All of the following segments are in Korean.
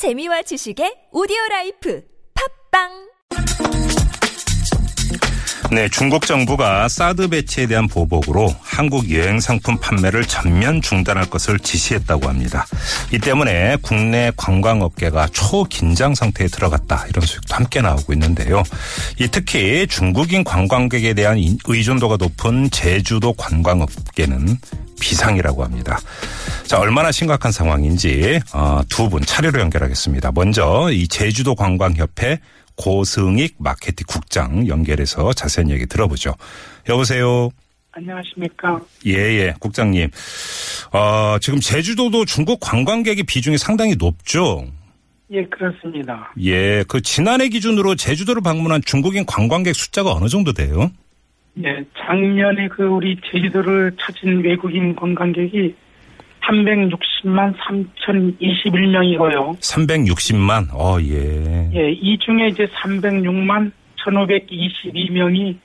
재미와 지식의 오디오 라이프. 팟빵 네, 중국 정부가 사드 배치에 대한 보복으로 한국 여행 상품 판매를 전면 중단할 것을 지시했다고 합니다. 이 때문에 국내 관광업계가 초긴장 상태에 들어갔다 이런 소식도 함께 나오고 있는데요. 이 특히 중국인 관광객에 대한 의존도가 높은 제주도 관광업계는 비상이라고 합니다. 자, 얼마나 심각한 상황인지 어, 두분 차례로 연결하겠습니다. 먼저 이 제주도 관광협회 고승익 마케팅 국장 연결해서 자세한 얘기 들어보죠. 여보세요. 안녕하십니까. 예, 예, 국장님. 어, 지금 제주도도 중국 관광객의 비중이 상당히 높죠? 예, 그렇습니다. 예, 그 지난해 기준으로 제주도를 방문한 중국인 관광객 숫자가 어느 정도 돼요? 예, 작년에 그 우리 제주도를 찾은 외국인 관광객이 360만 3,021명이고요. 360만, 어, 예. 예, 이 중에 이제 306만 1,522명이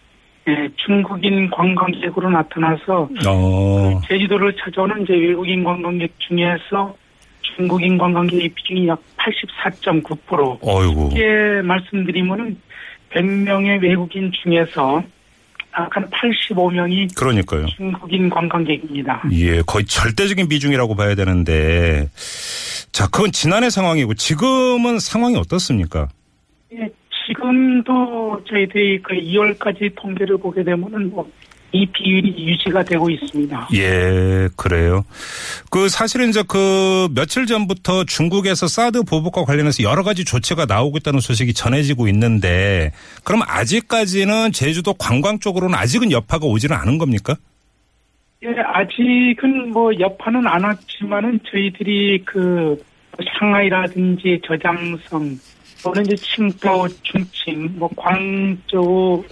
예, 중국인 관광객으로 나타나서 어, 그 제주도를 찾아오는 이제 외국인 관광객 중에서 중국인 관광객의 비중이 약 84.9%. 어이구. 쉽게 말씀드리면은 100명의 외국인 중에서 약 한 85명이 그러니까요. 중국인 관광객입니다. 예, 거의 절대적인 비중이라고 봐야 되는데, 자, 그건 지난해 상황이고, 지금은 상황이 어떻습니까? 예, 지금도 저희들이 그 2월까지 통계를 보게 되면은 뭐 이 비율이 유지가 되고 있습니다. 예, 그래요. 그 사실은 이제 그 며칠 전부터 중국에서 사드 보복과 관련해서 여러 가지 조치가 나오고 있다는 소식이 전해지고 있는데 그럼 아직까지는 제주도 관광 쪽으로는 아직은 여파가 오지는 않은 겁니까? 예, 아직은 뭐 여파는 안 왔지만은 저희들이 그 상하이라든지 저장성 또는 이제 칭다오, 중칭, 뭐 광저우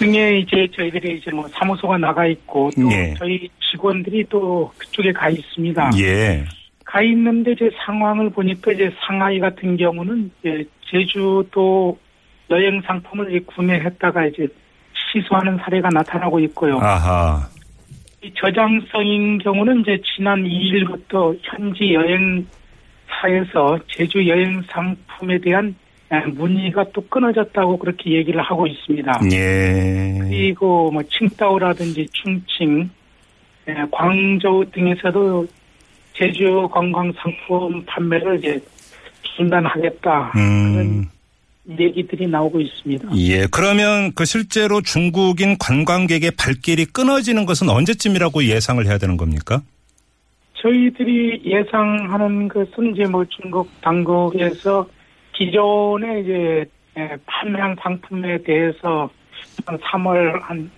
등에 이제 저희들이 이제 뭐 사무소가 나가 있고 또 예. 저희 직원들이 또 그쪽에 가 있습니다. 예. 가 있는데 이제 상황을 보니까 이제 상하이 같은 경우는 이제 제주도 여행 상품을 이제 구매했다가 이제 취소하는 사례가 나타나고 있고요. 아하. 이 저장성인 경우는 이제 지난 2일부터 현지 여행사에서 제주 여행 상품에 대한 문의가 또 끊어졌다고 그렇게 얘기를 하고 있습니다. 예. 그리고 뭐 칭다오라든지 충칭, 예, 광저우 등에서도 제주 관광 상품 판매를 이제 중단하겠다 음. 그런 얘기들이 나오고 있습니다. 예. 그러면 그 실제로 중국인 관광객의 발길이 끊어지는 것은 언제쯤이라고 예상을 해야 되는 겁니까? 저희들이 예상하는 것은 이제 뭐 중국 당국에서 기존에 이제 예, 판매한 상품에 대해서 한 3월 한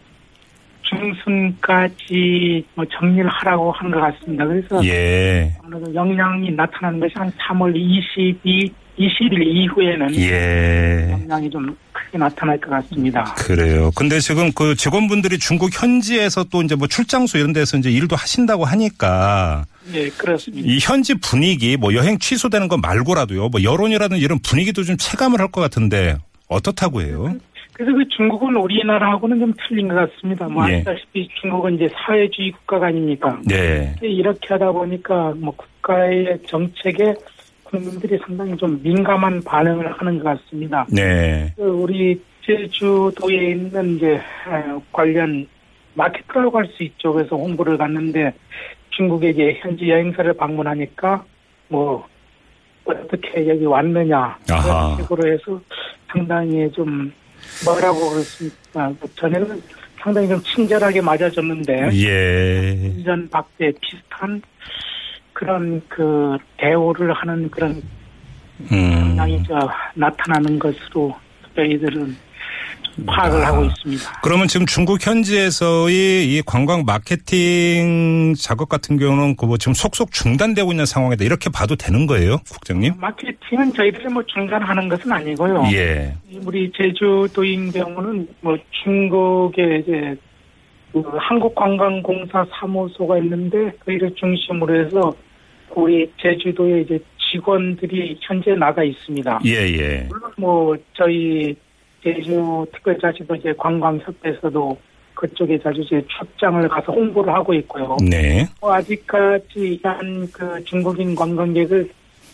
중순까지 뭐 정리를 하라고 하는 것 같습니다. 그래서 예. 아무래도 영향이 나타나는 것이 한 3월 22, 20일 이후에는 예. 영향이 좀 크게 나타날 것 같습니다. 그래요. 근데 지금 그 직원분들이 중국 현지에서 또 이제 뭐 출장소 이런 데서 이제 일도 하신다고 하니까 예, 그렇습니다. 이 현지 분위기 뭐 여행 취소되는 거 말고라도요. 뭐 여론이라든 이런 분위기도 좀 체감을 할 것 같은데 어떻다고 해요? 그래서 그 중국은 우리나라하고는 좀 틀린 것 같습니다. 뭐 예. 아시다시피 중국은 이제 사회주의 국가가 아닙니까? 네. 이렇게 하다 보니까 뭐 국가의 정책에 국민들이 상당히 좀 민감한 반응을 하는 것 같습니다. 네. 그 우리 제주도에 있는 이제 에, 관련 마케터라고 할수 있죠. 그래서 홍보를 갔는데 중국에 이제 현지 여행사를 방문하니까 뭐 어떻게 여기 왔느냐. 그런 식으로 해서 상당히 좀 뭐라고 그랬습니까? 전에는 상당히 좀 친절하게 맞아줬는데 예. 이전 박대 비슷한 그런 그 대우를 하는 그런 음. 양이 저 나타나는 것으로 저희들은 좀 파악을 아. 하고 있습니다. 그러면 지금 중국 현지에서의 이 관광 마케팅 작업 같은 경우는 그뭐 지금 속속 중단되고 있는 상황이다. 이렇게 봐도 되는 거예요, 국장님? 마케팅은 저희들이 뭐 중단하는 것은 아니고요. 예. 우리 제주도인 경우는 뭐 중국에 이제 그 한국관광공사 사무소가 있는데 거기를 중심으로 해서 우리 제주도에 이제 직원들이 현재 나가 있습니다. 예, 예. 물론 뭐 저희 제주 특별자치도 이제 관광협회에서도 그쪽에 자주 이제 출장을 가서 홍보를 하고 있고요. 네. 뭐 아직까지 한 그 중국인 관광객을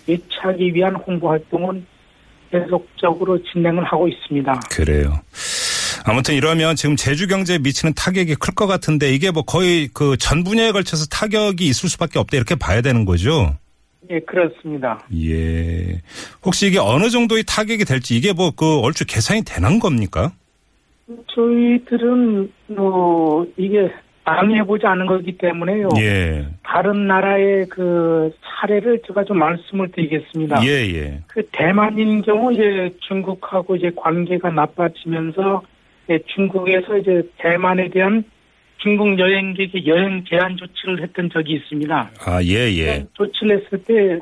유치하기 위한 홍보 활동은 계속적으로 진행을 하고 있습니다. 그래요. 아무튼 이러면 지금 제주 경제에 미치는 타격이 클 것 같은데 이게 뭐 거의 그 전 분야에 걸쳐서 타격이 있을 수밖에 없다 이렇게 봐야 되는 거죠. 예, 그렇습니다. 예. 혹시 이게 어느 정도의 타격이 될지 이게 뭐 그 얼추 계산이 되는 겁니까? 저희들은 뭐 이게 당해보지 않은 거기 때문에요. 예. 다른 나라의 그 사례를 제가 좀 말씀을 드리겠습니다. 예, 예. 그 대만인 경우 이제 중국하고 이제 관계가 나빠지면서 예, 중국에서 이제 대만에 대한 중국 여행객의 여행 제한 조치를 했던 적이 있습니다. 아, 예, 예. 조치를 했을 때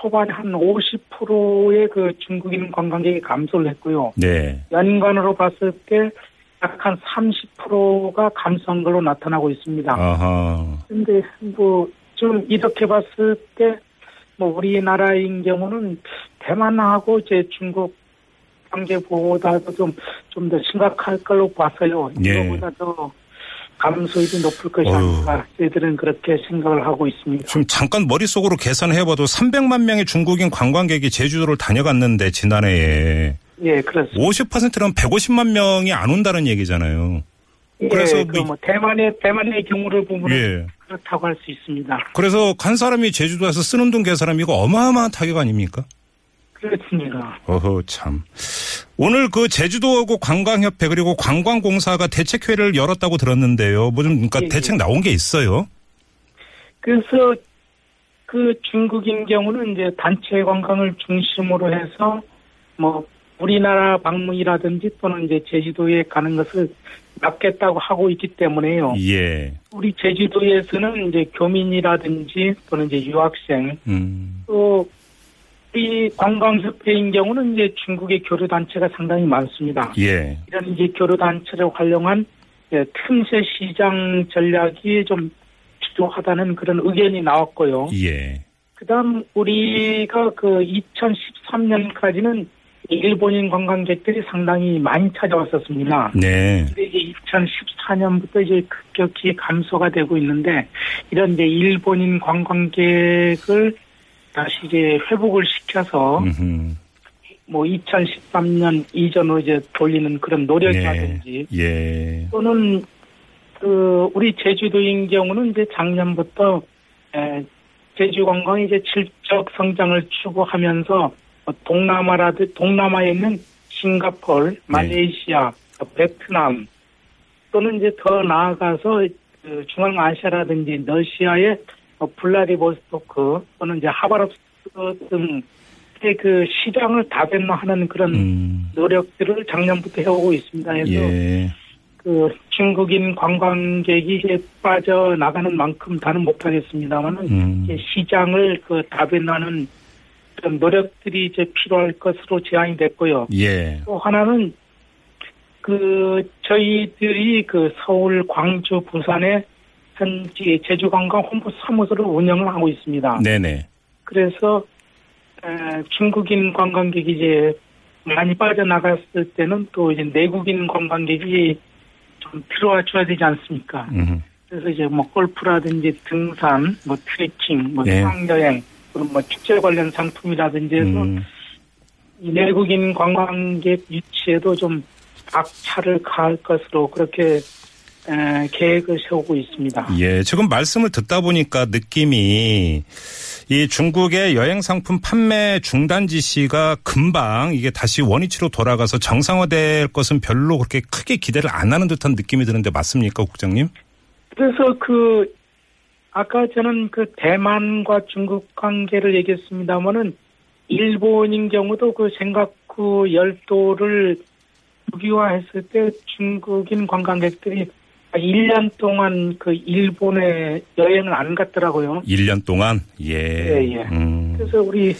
초반에 한 50%의 그 중국인 관광객이 감소를 했고요. 네. 연간으로 봤을 때 약 한 30%가 감소한 걸로 나타나고 있습니다. 아하. 근데 뭐 좀 이렇게 봤을 때 뭐 우리나라인 경우는 대만하고 이제 중국 관계보다도 좀좀 더 심각할 걸로 봐서요. 예. 이거보다 더 감소율이 높을 것이 어휴. 아닌가 저희들은 그렇게 생각을 하고 있습니다. 지금 잠깐 머릿속으로 계산해봐도 300만 명의 중국인 관광객이 제주도를 다녀갔는데 지난해에 예, 그렇습니다. 50%는 150만 명이 안 온다는 얘기잖아요. 그래서 예, 뭐- 그뭐 대만의 대만의 경우를 보면 예. 그렇다고 할 수 있습니다. 그래서 간 사람이 제주도에서 쓰는 돈 계산하면 이거 어마어마한 타격 아닙니까? 그렇습니다. 어허 참. 오늘 그 제주도하고 관광협회 그리고 관광공사가 대책회를 열었다고 들었는데요. 뭐 좀 그러니까 예, 예. 대책 나온 게 있어요. 그래서 그 중국인 경우는 이제 단체 관광을 중심으로 해서 뭐 우리나라 방문이라든지 또는 이제 제주도에 가는 것을 막겠다고 하고 있기 때문에요. 예. 우리 제주도에서는 이제 교민이라든지 또는 이제 유학생 음. 또 이 관광협회인 경우는 이제 중국의 교류 단체가 상당히 많습니다. 예. 이런 이제 교류 단체를 활용한 예, 틈새 시장 전략이 좀 필요하다는 그런 의견이 나왔고요. 예. 그다음 우리가 그 2013년까지는 일본인 관광객들이 상당히 많이 찾아왔었습니다. 네. 근데 이제 2014년부터 이제 급격히 감소가 되고 있는데 이런 이제 일본인 관광객을 다시 이제 회복을 시켜서 음흠. 뭐 2013년 이전으로 이제 돌리는 그런 노력이라든지 네. 예. 또는 그 우리 제주도인 경우는 이제 작년부터 에, 제주 관광이 이제 질적 성장을 추구하면서 뭐 동남아라든 동남아에 있는 싱가폴, 말레이시아, 베트남 또는 이제 더 나아가서 그 중앙아시아라든지 러시아의 뭐 블라디보스토크 또는 이제 하바롭스크 등의 그 시장을 다변화하는 그런 음. 노력들을 작년부터 해오고 있습니다. 그래서 예. 그 중국인 관광객이 이제 빠져 나가는 만큼 다는 못하겠습니다만은 음. 시장을 그 다변하는 그런 노력들이 이제 필요할 것으로 제안이 됐고요. 예. 또 하나는 그 저희들이 그 서울, 광주, 부산에 현지 제주관광 홍보 사무소를 운영을 하고 있습니다. 네네. 그래서 에, 중국인 관광객이 이제 많이 빠져나갔을 때는 또 이제 내국인 관광객이 좀 필요해줘야 되지 않습니까? 음. 그래서 이제 뭐 골프라든지 등산, 뭐 트레킹, 뭐 네. 수학여행, 그리고 뭐 축제 관련 상품이라든지 해서 음. 이 내국인 관광객 유치에도 좀 박차를 가할 것으로 그렇게 에, 계획을 세우고 있습니다. 예, 지금 말씀을 듣다 보니까 느낌이 이 중국의 여행 상품 판매 중단 지시가 금방 이게 다시 원위치로 돌아가서 정상화될 것은 별로 그렇게 크게 기대를 안 하는 듯한 느낌이 드는데 맞습니까, 국장님? 그래서 그 아까 저는 그 대만과 중국 관계를 얘기했습니다만은 일본인 경우도 그 생각후 열도를 무기화했을 때 중국인 관광객들이 1년 동안 그 일본에 여행을 안 갔더라고요. 1년 동안 예. 예, 예. 음. 그래서 우리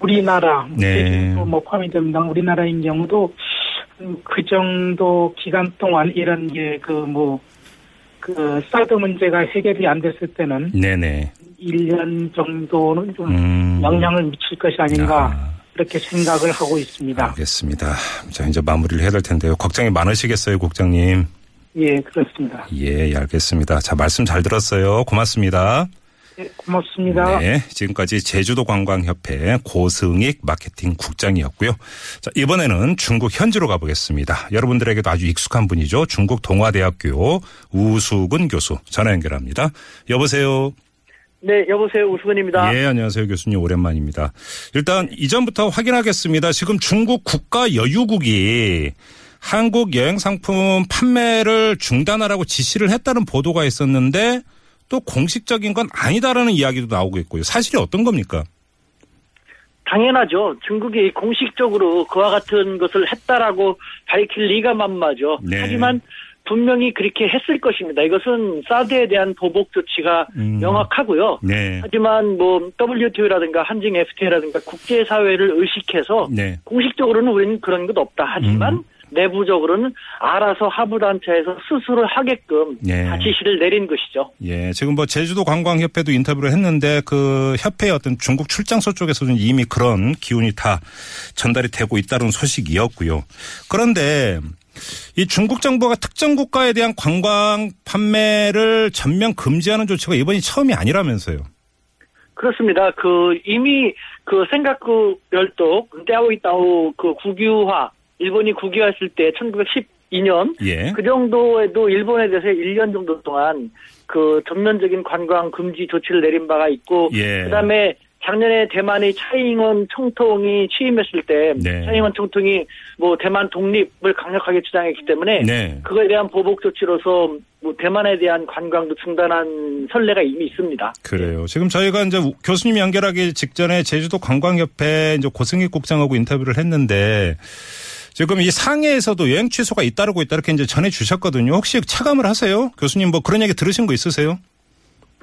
우리나라 네. 제주도 뭐 포함이 됩니다. 우리나라인 경우도 그 정도 기간 동안 이런 게 그 뭐 그 사드 문제가 해결이 안 됐을 때는 네네. 1년 정도는 좀 음. 영향을 미칠 것이 아닌가 아. 그렇게 생각을 하고 있습니다. 알겠습니다. 자, 이제 마무리를 해야 될 텐데요. 걱정이 많으시겠어요, 국장님. 예, 그렇습니다. 예, 예, 알겠습니다. 자, 말씀 잘 들었어요. 고맙습니다. 네, 고맙습니다. 네, 지금까지 제주도 관광협회 고승익 마케팅 국장이었고요. 자, 이번에는 중국 현지로 가보겠습니다. 여러분들에게도 아주 익숙한 분이죠. 중국 동아대학교 우수근 교수 전화 연결합니다. 여보세요. 네, 여보세요. 우수근입니다. 예, 안녕하세요. 교수님 오랜만입니다. 일단 이전부터 확인하겠습니다. 지금 중국 국가 여유국이 한국 여행 상품 판매를 중단하라고 지시를 했다는 보도가 있었는데 또 공식적인 건 아니다라는 이야기도 나오고 있고요. 사실이 어떤 겁니까? 당연하죠. 중국이 공식적으로 그와 같은 것을 했다라고 밝힐 리가 만마죠. 네. 하지만 분명히 그렇게 했을 것입니다. 이것은 사드에 대한 보복 조치가 음. 명확하고요. 네. 하지만 뭐 WTO라든가 한중 FTA라든가 국제사회를 의식해서 네. 공식적으로는 우리는 그런 것 없다. 하지만 음. 내부적으로는 알아서 하부단체에서 스스로 하게끔 네. 다 지시를 내린 것이죠. 예, 지금 뭐 제주도 관광협회도 인터뷰를 했는데 그 협회의 어떤 중국 출장소 쪽에서 는 이미 그런 기운이 다 전달이 되고 있다는 소식이었고요. 그런데 이 중국 정부가 특정 국가에 대한 관광 판매를 전면 금지하는 조치가 이번이 처음이 아니라면서요. 그렇습니다. 그 이미 그 생각구 열도 때아오이따오 그 국유화 일본이 국유화했을 때 1912년 예. 그 정도에도 일본에 대해서 1년 정도 동안 그 전면적인 관광 금지 조치를 내린 바가 있고 예. 그다음에 작년에 대만의 차이잉원 총통이 취임했을 때 네. 차이잉원 총통이 뭐 대만 독립을 강력하게 주장했기 때문에 네. 그거에 대한 보복 조치로서 뭐 대만에 대한 관광도 중단한 선례가 이미 있습니다. 그래요. 지금 저희가 이제 교수님 연결하기 직전에 제주도 관광협회 이제 고승익 국장하고 인터뷰를 했는데 지금 이 상해에서도 여행 취소가 잇따르고 있다 이렇게 이제 전해 주셨거든요. 혹시 체감을 하세요? 교수님 뭐 그런 얘기 들으신 거 있으세요?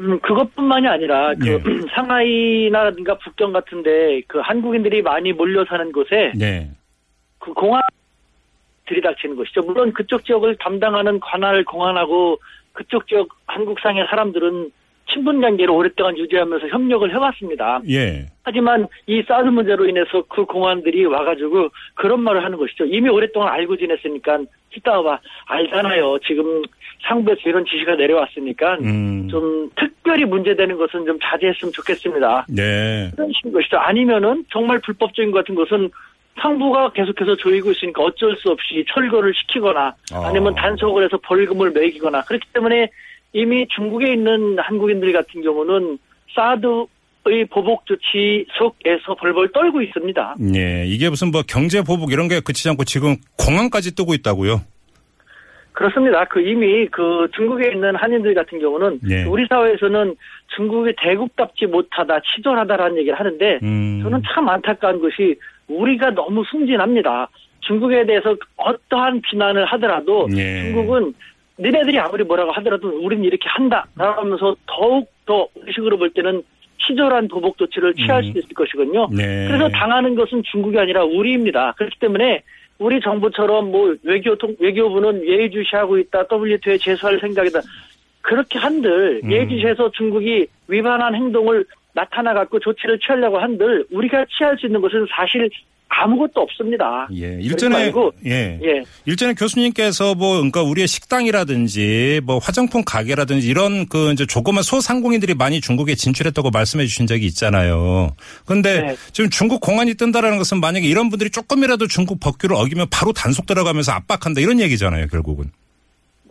음, 그것뿐만이 아니라 그 예. 상하이나라든가 북경 같은데 그 한국인들이 많이 몰려 사는 곳에 네. 그 공항 들이닥치는 것이죠. 물론 그쪽 지역을 담당하는 관할 공안하고 그쪽 지역 한국상의 사람들은 친분 관계를 오랫동안 유지하면서 협력을 해왔습니다. 예. 하지만 이 사드 문제로 인해서 그 공안들이 와가지고 그런 말을 하는 것이죠. 이미 오랫동안 알고 지냈으니까 이따가 알잖아요. 지금 상부에서 이런 지시가 내려왔으니까 음. 좀 특별히 문제되는 것은 좀 자제했으면 좋겠습니다. 네. 이런 식인 것이죠. 아니면은 정말 불법적인 것 같은 것은 상부가 계속해서 조이고 있으니까 어쩔 수 없이 철거를 시키거나 아. 아니면 단속을 해서 벌금을 매기거나 그렇기 때문에 이미 중국에 있는 한국인들 같은 경우는 사드의 보복 조치 속에서 벌벌 떨고 있습니다. 예. 이게 무슨 뭐 경제 보복 이런 게 그치지 않고 지금 공항까지 뜨고 있다고요? 그렇습니다. 그 이미 그 중국에 있는 한인들 같은 경우는 예. 우리 사회에서는 중국이 대국답지 못하다, 치졸하다라는 얘기를 하는데 음. 저는 참 안타까운 것이 우리가 너무 순진합니다. 중국에 대해서 어떠한 비난을 하더라도 예. 중국은 니네들이 아무리 뭐라고 하더라도 우리는 이렇게 한다. 라면서 더욱 더 의식으로 볼 때는 치졸한 보복 조치를 취할 음. 수 있을 것이거든요. 네. 그래서 당하는 것은 중국이 아니라 우리입니다. 그렇기 때문에 우리 정부처럼 뭐 외교통 외교부는 예의주시하고 있다. WTO에 제소할 생각이다. 그렇게 한들 음. 예의주시해서 중국이 위반한 행동을 나타나 갖고 조치를 취하려고 한들 우리가 취할 수 있는 것은 사실 아무것도 없습니다. 예. 일전에 예. 예. 일전에 교수님께서 뭐 그러니까 우리의 식당이라든지 뭐 화장품 가게라든지 이런 그 이제 조그만 소상공인들이 많이 중국에 진출했다고 말씀해 주신 적이 있잖아요. 그런데 네. 지금 중국 공안이 뜬다라는 것은 만약에 이런 분들이 조금이라도 중국 법규를 어기면 바로 단속 들어가면서 압박한다 이런 얘기잖아요, 결국은.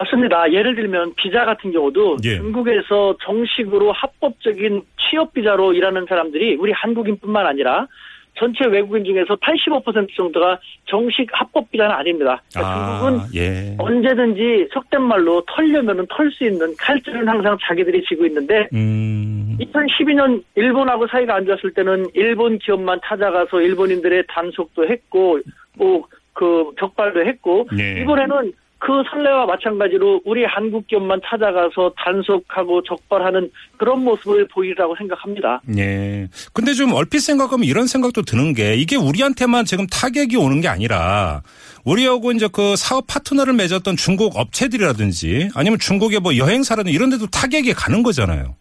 맞습니다. 예를 들면 비자 같은 경우도 예. 중국에서 정식으로 합법적인 취업 비자로 일하는 사람들이 우리 한국인뿐만 아니라 전체 외국인 중에서 85% 정도가 정식 합법 비자는 아닙니다. 그러니까 중국은 예. 언제든지 속된 말로 털려면은 털 수 있는 칼줄은 항상 자기들이 쥐고 있는데 음. 2012년 일본하고 사이가 안 좋았을 때는 일본 기업만 찾아가서 일본인들의 단속도 했고 뭐 그 적발도 했고 네. 이번에는 그 선례와 마찬가지로 우리 한국 기업만 찾아가서 단속하고 적발하는 그런 모습을 보이라고 생각합니다. 예. 근데 좀 얼핏 생각하면 이런 생각도 드는 게 이게 우리한테만 지금 타격이 오는 게 아니라 우리하고 이제 그 사업 파트너를 맺었던 중국 업체들이라든지 아니면 중국의 뭐 여행사라든지 이런 데도 타격이 가는 거잖아요.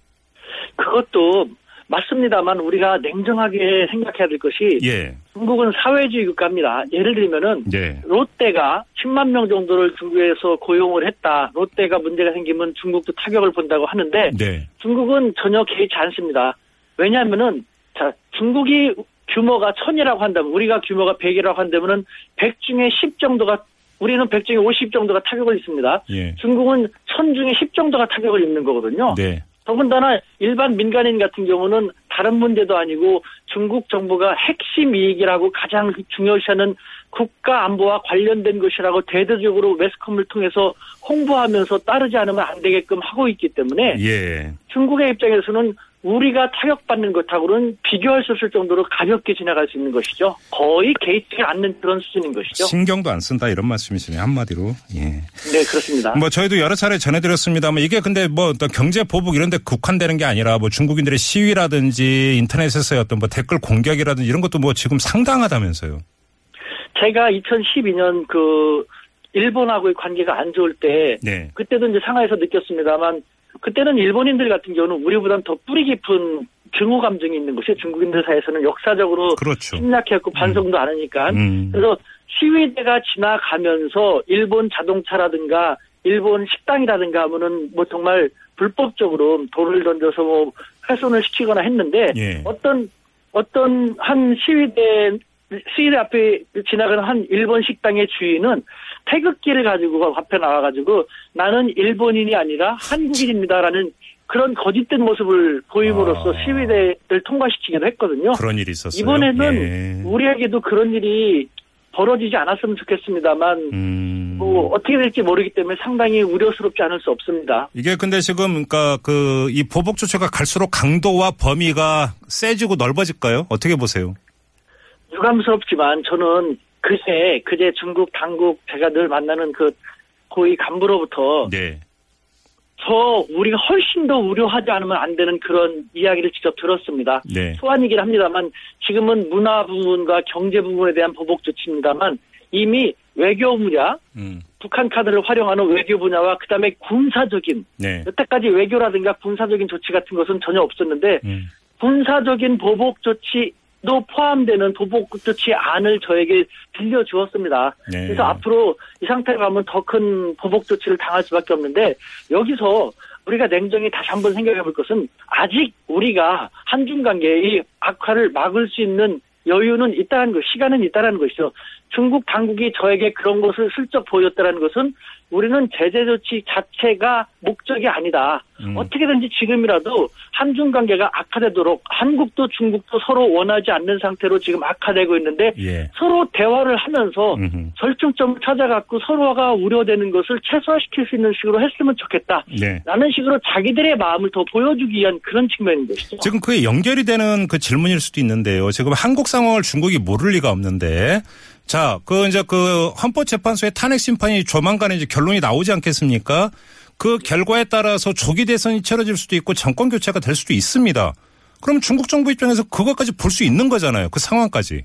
그것도 맞습니다만 우리가 냉정하게 생각해야 될 것이 예. 중국은 사회주의 국가입니다. 예를 들면은 네. 롯데가 10만 명 정도를 중국에서 고용을 했다. 롯데가 문제가 생기면 중국도 타격을 본다고 하는데 네. 중국은 전혀 개의치 않습니다. 왜냐하면은 자 중국이 규모가 천이라고 한다면 우리가 규모가 100이라고 한다면은 100 중에 10 정도가 우리는 100 중에 50 정도가 타격을 입습니다. 예. 중국은 천 중에 10 정도가 타격을 입는 거거든요. 네. 더군다나 일반 민간인 같은 경우는 다른 문제도 아니고 중국 정부가 핵심 이익이라고 가장 중요시하는 국가 안보와 관련된 것이라고 대대적으로 매스컴을 통해서 홍보하면서 따르지 않으면 안 되게끔 하고 있기 때문에 예. 중국의 입장에서는 우리가 타격받는 것하고는 비교할 수 없을 정도로 가볍게 지나갈 수 있는 것이죠. 거의 개의치 않는 그런 수준인 것이죠. 신경도 안 쓴다 이런 말씀이시네요. 한마디로. 예. 네, 그렇습니다. 뭐 저희도 여러 차례 전해드렸습니다만 이게 근데 뭐 경제 보복 이런 데 국한되는 게 아니라 뭐 중국인들의 시위라든지 인터넷에서의 어떤 뭐 댓글 공격이라든지 이런 것도 뭐 지금 상당하다면서요. 제가 2012년 그 일본하고의 관계가 안 좋을 때 네. 그때도 이제 상하이에서 느꼈습니다만 그때는 일본인들 같은 경우는 우리보다는 더 뿌리 깊은 증오 감정이 있는 것이 중국인들 사이에서는 역사적으로 그렇죠. 심약했고 반성도 안 하니까 음. 그래서 시위대가 지나가면서 일본 자동차라든가 일본 식당이라든가 하면은 뭐 정말 불법적으로 돌을 던져서 뭐 훼손을 시키거나 했는데 예. 어떤 어떤 한 시위대 시위대 앞에 지나가는 한 일본 식당의 주인은 태극기를 가지고 앞에 나와가지고 나는 일본인이 아니라 한국인입니다라는 그런 거짓된 모습을 보임으로써 아. 시위대를 통과시키기도 했거든요. 그런 일이 있었어요. 이번에는 예. 우리에게도 그런 일이 벌어지지 않았으면 좋겠습니다만 음. 뭐 어떻게 될지 모르기 때문에 상당히 우려스럽지 않을 수 없습니다. 이게 근데 지금 그러니까 그 이 보복 조처가 갈수록 강도와 범위가 세지고 넓어질까요? 어떻게 보세요? 유감스럽지만 저는 그새 그제 중국 당국 제가 늘 만나는 그 고위 간부로부터 네. 저 우리가 훨씬 더 우려하지 않으면 안 되는 그런 이야기를 직접 들었습니다. 네. 소환이긴 합니다만 지금은 문화 부분과 경제 부분에 대한 보복 조치입니다만 이미 외교 분야, 음. 북한 카드를 활용하는 외교 분야와 그다음에 군사적인 네. 여태까지 외교라든가 군사적인 조치 같은 것은 전혀 없었는데 음. 군사적인 보복 조치 도 포함되는 보복 조치 안을 저에게 들려주었습니다. 네. 그래서 앞으로 이 상태로 가면 더 큰 보복 조치를 당할 수밖에 없는데 여기서 우리가 냉정히 다시 한번 생각해 볼 것은 아직 우리가 한중 관계의 악화를 막을 수 있는 여유는 있다는 것, 시간은 있다는 것이죠. 중국 당국이 저에게 그런 것을 슬쩍 보였다는 것은 우리는 제재 조치 자체가 목적이 아니다. 음. 어떻게든지 지금이라도 한중 관계가 악화되도록 한국도 중국도 서로 원하지 않는 상태로 지금 악화되고 있는데 예. 서로 대화를 하면서 음흠. 절충점을 찾아갖고 서로가 우려되는 것을 최소화시킬 수 있는 식으로 했으면 좋겠다. 네. 라는 식으로 자기들의 마음을 더 보여주기 위한 그런 측면인 것이죠. 지금 그게 연결이 되는 그 질문일 수도 있는데요. 지금 한국 상황을 중국이 모를 리가 없는데 자, 그 이제 그 헌법재판소의 탄핵 심판이 조만간에 이제 결론이 나오지 않겠습니까? 그 결과에 따라서 조기 대선이 치러질 수도 있고 정권 교체가 될 수도 있습니다. 그럼 중국 정부 입장에서 그것까지 볼 수 있는 거잖아요. 그 상황까지.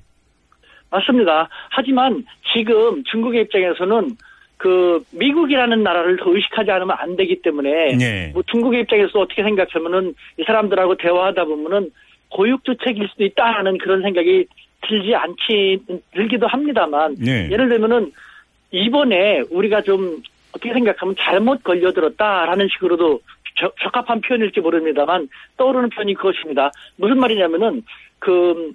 맞습니다. 하지만 지금 중국의 입장에서는 그 미국이라는 나라를 더 의식하지 않으면 안 되기 때문에 네. 뭐 중국의 입장에서 어떻게 생각하면은 이 사람들하고 대화하다 보면은 고육주책일 수도 있다라는 그런 생각이 들지 않지 들기도 합니다만 네. 예를 들면은 이번에 우리가 좀 어떻게 생각하면 잘못 걸려들었다라는 식으로도 적- 적합한 표현일지 모릅니다만 떠오르는 표현이 그것입니다. 무슨 말이냐면은 그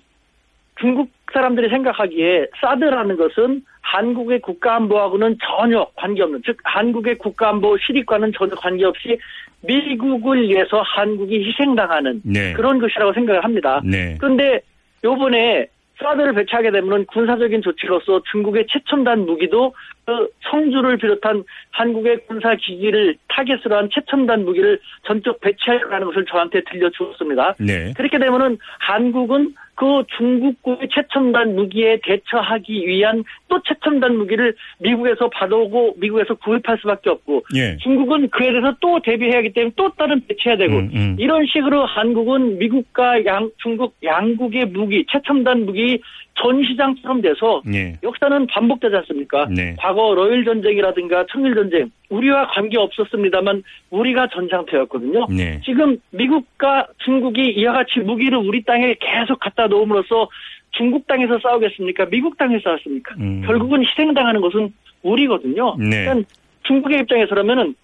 중국 사람들이 생각하기에 사드라는 것은 한국의 국가안보하고는 전혀 관계없는 즉 한국의 국가안보 실익과는 전혀 관계없이 미국을 위해서 한국이 희생당하는 네. 그런 것이라고 생각을 합니다. 네. 그런데 요번에 사드를 배치하게 되면 군사적인 조치로서 중국의 최첨단 무기도 그 성주를 비롯한 한국의 군사 기기를 타겟으로 한 최첨단 무기를 전적 배치하려는 것을 저한테 들려주었습니다. 네. 그렇게 되면은 한국은 그 중국군의 최첨단 무기에 대처하기 위한 또 최첨단 무기를 미국에서 받아오고 미국에서 구입할 수밖에 없고 예. 중국은 그에 대해서 또 대비해야 하기 때문에 또 다른 배치해야 되고 음, 음. 이런 식으로 한국은 미국과 양, 중국 양국의 무기 최첨단 무기 전시장처럼 돼서 예. 역사는 반복되지 않습니까? 네. 과거 러일 전쟁이라든가 청일 전쟁 우리와 관계 없었습니다만 우리가 전장터였거든요. 네. 지금 미국과 중국이 이와 같이 무기를 우리 땅에 계속 갖다 놓음으로써 중국 땅에서 싸우겠습니까? 미국 땅에서 싸웠습니까? 음. 결국은 희생당하는 것은 우리거든요. 네. 그러니까 중국의 입장에서라면은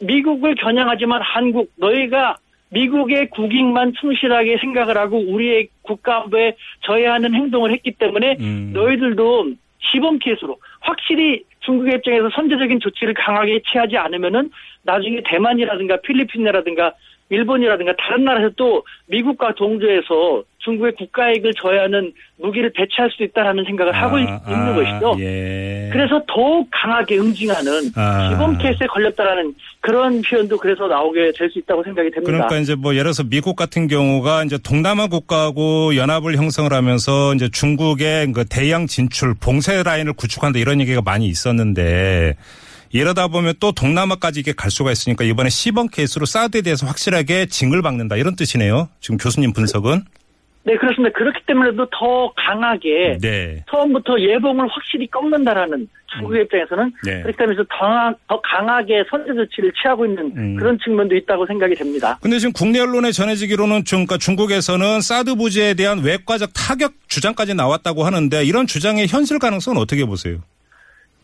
미국을 겨냥하지만 한국 너희가 미국의 국익만 충실하게 생각을 하고 우리의 국가안보에 저해하는 행동을 했기 때문에 음. 너희들도 시범 케이스로 확실히 중국의 입장에서 선제적인 조치를 강하게 취하지 않으면은 나중에 대만이라든가 필리핀이라든가 일본이라든가 다른 나라에서 또 미국과 동조해서 중국의 국가익을 저해하는 무기를 배치할 수 있다라는 생각을 하고 있, 아, 는 것이죠. 예. 그래서 더욱 강하게 응징하는 아. 시범 케이스에 걸렸다라는 그런 표현도 그래서 나오게 될 수 있다고 생각이 됩니다. 그러니까 이제 뭐 예를 들어서 미국 같은 경우가 이제 동남아 국가하고 연합을 형성을 하면서 이제 중국의 그 대양 진출 봉쇄 라인을 구축한다 이런 얘기가 많이 있었는데 이러다 보면 또 동남아까지 이게 갈 수가 있으니까 이번에 시범 케이스로 사드에 대해서 확실하게 징을 박는다 이런 뜻이네요. 지금 교수님 분석은. 네, 그렇습니다. 그렇기 때문에도 더 강하게 네. 처음부터 예봉을 확실히 꺾는다라는 중국의 입장에서는 네. 그렇기 때문에 더, 강하, 더 강하게 선제 조치를 취하고 있는 음. 그런 측면도 있다고 생각이 됩니다. 근데 지금 국내 언론에 전해지기로는 중, 그러니까 중국에서는 사드 부지에 대한 외과적 타격 주장까지 나왔다고 하는데 이런 주장의 현실 가능성은 어떻게 보세요?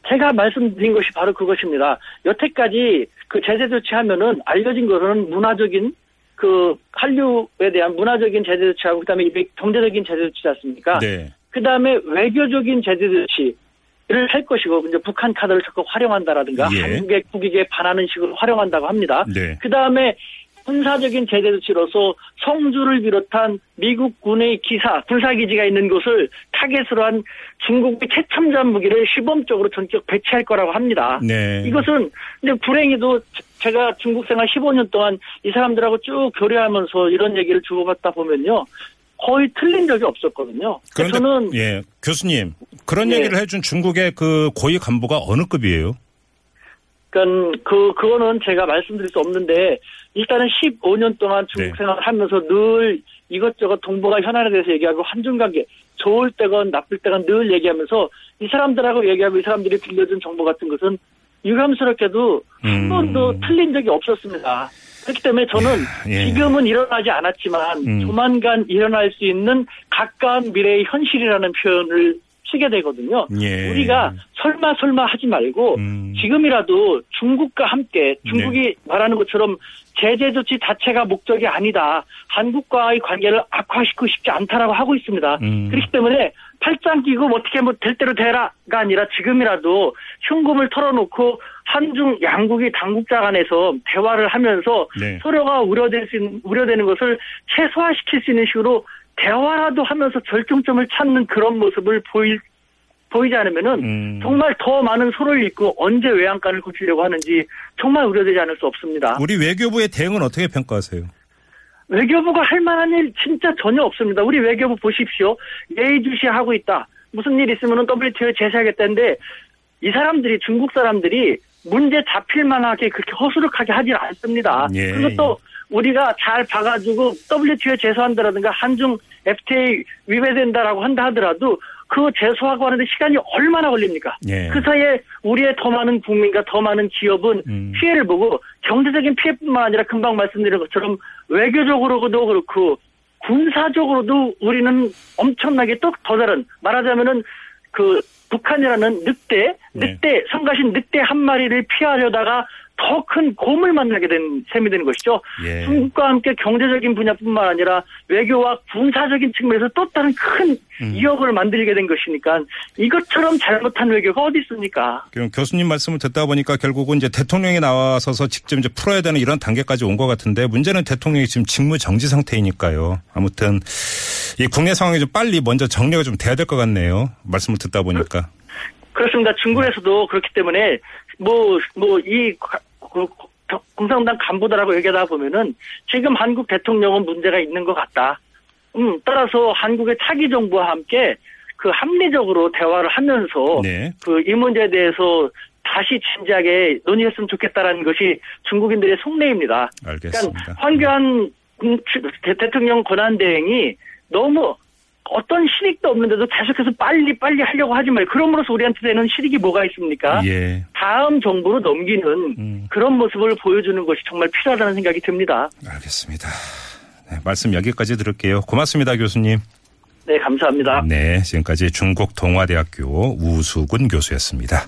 제가 말씀드린 것이 바로 그것입니다. 여태까지 그 제재 조치하면은 알려진 것은 문화적인 그 한류에 대한 문화적인 제재 조치하고 그다음에 이 경제적인 제재 조치지 않습니까? 네. 그다음에 외교적인 제재 조치를 할 것이고 이제 북한 카드를 적극 활용한다라든가 예. 한국의 국익에 반하는 식으로 활용한다고 합니다. 네. 그다음에 군사적인 제재 조치로서 성주를 비롯한 미국 군의 기사, 군사기지가 있는 곳을 타겟으로 한 중국의 최첨단 무기를 시범적으로 전격 배치할 거라고 합니다. 네. 이것은 근데 불행히도 제가 중국 생활 15년 동안 이 사람들하고 쭉 교류하면서 이런 얘기를 주고받다 보면요. 거의 틀린 적이 없었거든요. 그런데 저는 예 교수님 그런 예. 얘기를 해준 중국의 그 고위 간부가 어느 급이에요? 그러니까 그 그거는 제가 말씀드릴 수 없는데 일단은 15년 동안 중국 네. 생활을 하면서 늘 이것저것 동북아 현안에 대해서 얘기하고 한중 관계 좋을 때건 나쁠 때건 늘 얘기하면서 이 사람들하고 얘기하고 이 사람들이 들려준 정보 같은 것은 유감스럽게도 한 음. 번도 틀린 적이 없었습니다. 그렇기 때문에 저는 예. 지금은 일어나지 않았지만 음. 조만간 일어날 수 있는 가까운 미래의 현실이라는 표현을 쓰게 되거든요. 예. 우리가 설마 설마 하지 말고 음. 지금이라도 중국과 함께 중국이 말하는 것처럼 제재 조치 자체가 목적이 아니다. 한국과의 관계를 악화시키고 싶지 않다라고 하고 있습니다. 음. 그렇기 때문에 팔짱 끼고 뭐 어떻게 뭐 될 대로 되라가 아니라 지금이라도 흉금을 털어놓고 한중 양국이 당국자 간에서 대화를 하면서 네. 서로가 우려될 수 있는, 우려되는 것을 최소화시킬 수 있는 식으로 대화라도 하면서 절정점을 찾는 그런 모습을 보일 보이지 않으면은 음. 정말 더 많은 소를 잃고 언제 외양간을 고치려고 하는지 정말 우려되지 않을 수 없습니다. 우리 외교부의 대응은 어떻게 평가하세요? 외교부가 할 만한 일 진짜 전혀 없습니다. 우리 외교부 보십시오. 예의주시하고 있다. 무슨 일 있으면은 WTO에 제시하겠다는데 이 사람들이 중국 사람들이 문제 잡힐 만하게 그렇게 허술하게 하질 않습니다. 예. 그것도 우리가 잘 봐가지고 WTO에 제소한다라든가 한중 FTA 위배된다라고 한다 하더라도 그 제소하고 하는데 시간이 얼마나 걸립니까? 예. 그 사이에 우리의 더 많은 국민과 더 많은 기업은 음. 피해를 보고 경제적인 피해뿐만 아니라 금방 말씀드린 것처럼 외교적으로도 그렇고 군사적으로도 우리는 엄청나게 또 더 다른 말하자면은 그 북한이라는 늑대, 네. 늑대, 성가신 늑대 한 마리를 피하려다가 더 큰 곰을 만나게 된 셈이 되는 것이죠. 예. 중국과 함께 경제적인 분야뿐만 아니라 외교와 군사적인 측면에서 또 다른 큰 음. 이역을 만들게 된 것이니까 이것처럼 잘못한 외교가 어디 있습니까? 그럼 교수님 말씀을 듣다 보니까 결국은 이제 대통령이 나와서서 직접 이제 풀어야 되는 이런 단계까지 온 것 같은데 문제는 대통령이 지금 직무 정지 상태이니까요. 아무튼 이 국내 상황이 좀 빨리 먼저 정리가 좀 돼야 될 것 같네요. 말씀을 듣다 보니까. 그렇습니다. 중국에서도 그렇기 때문에 뭐 뭐 이 공산당 간부다라고 얘기하다 보면은 지금 한국 대통령은 문제가 있는 것 같다. 음 따라서 한국의 차기 정부와 함께 그 합리적으로 대화를 하면서 네. 그이 문제에 대해서 다시 진지하게 논의했으면 좋겠다라는 것이 중국인들의 속내입니다. 알겠습니다. 그러니까 황교안 음, 대- 대통령 권한 대행이 너무 어떤 실익도 없는데도 계속해서 빨리 빨리 하려고 하지 말고 그럼으로써 우리한테 되는 실익이 뭐가 있습니까? 예. 다음 정부로 넘기는 음. 그런 모습을 보여주는 것이 정말 필요하다는 생각이 듭니다. 알겠습니다. 네, 말씀 여기까지 들을게요. 고맙습니다, 교수님. 네, 감사합니다. 네, 지금까지 중국 동아대학교 우수근 교수였습니다.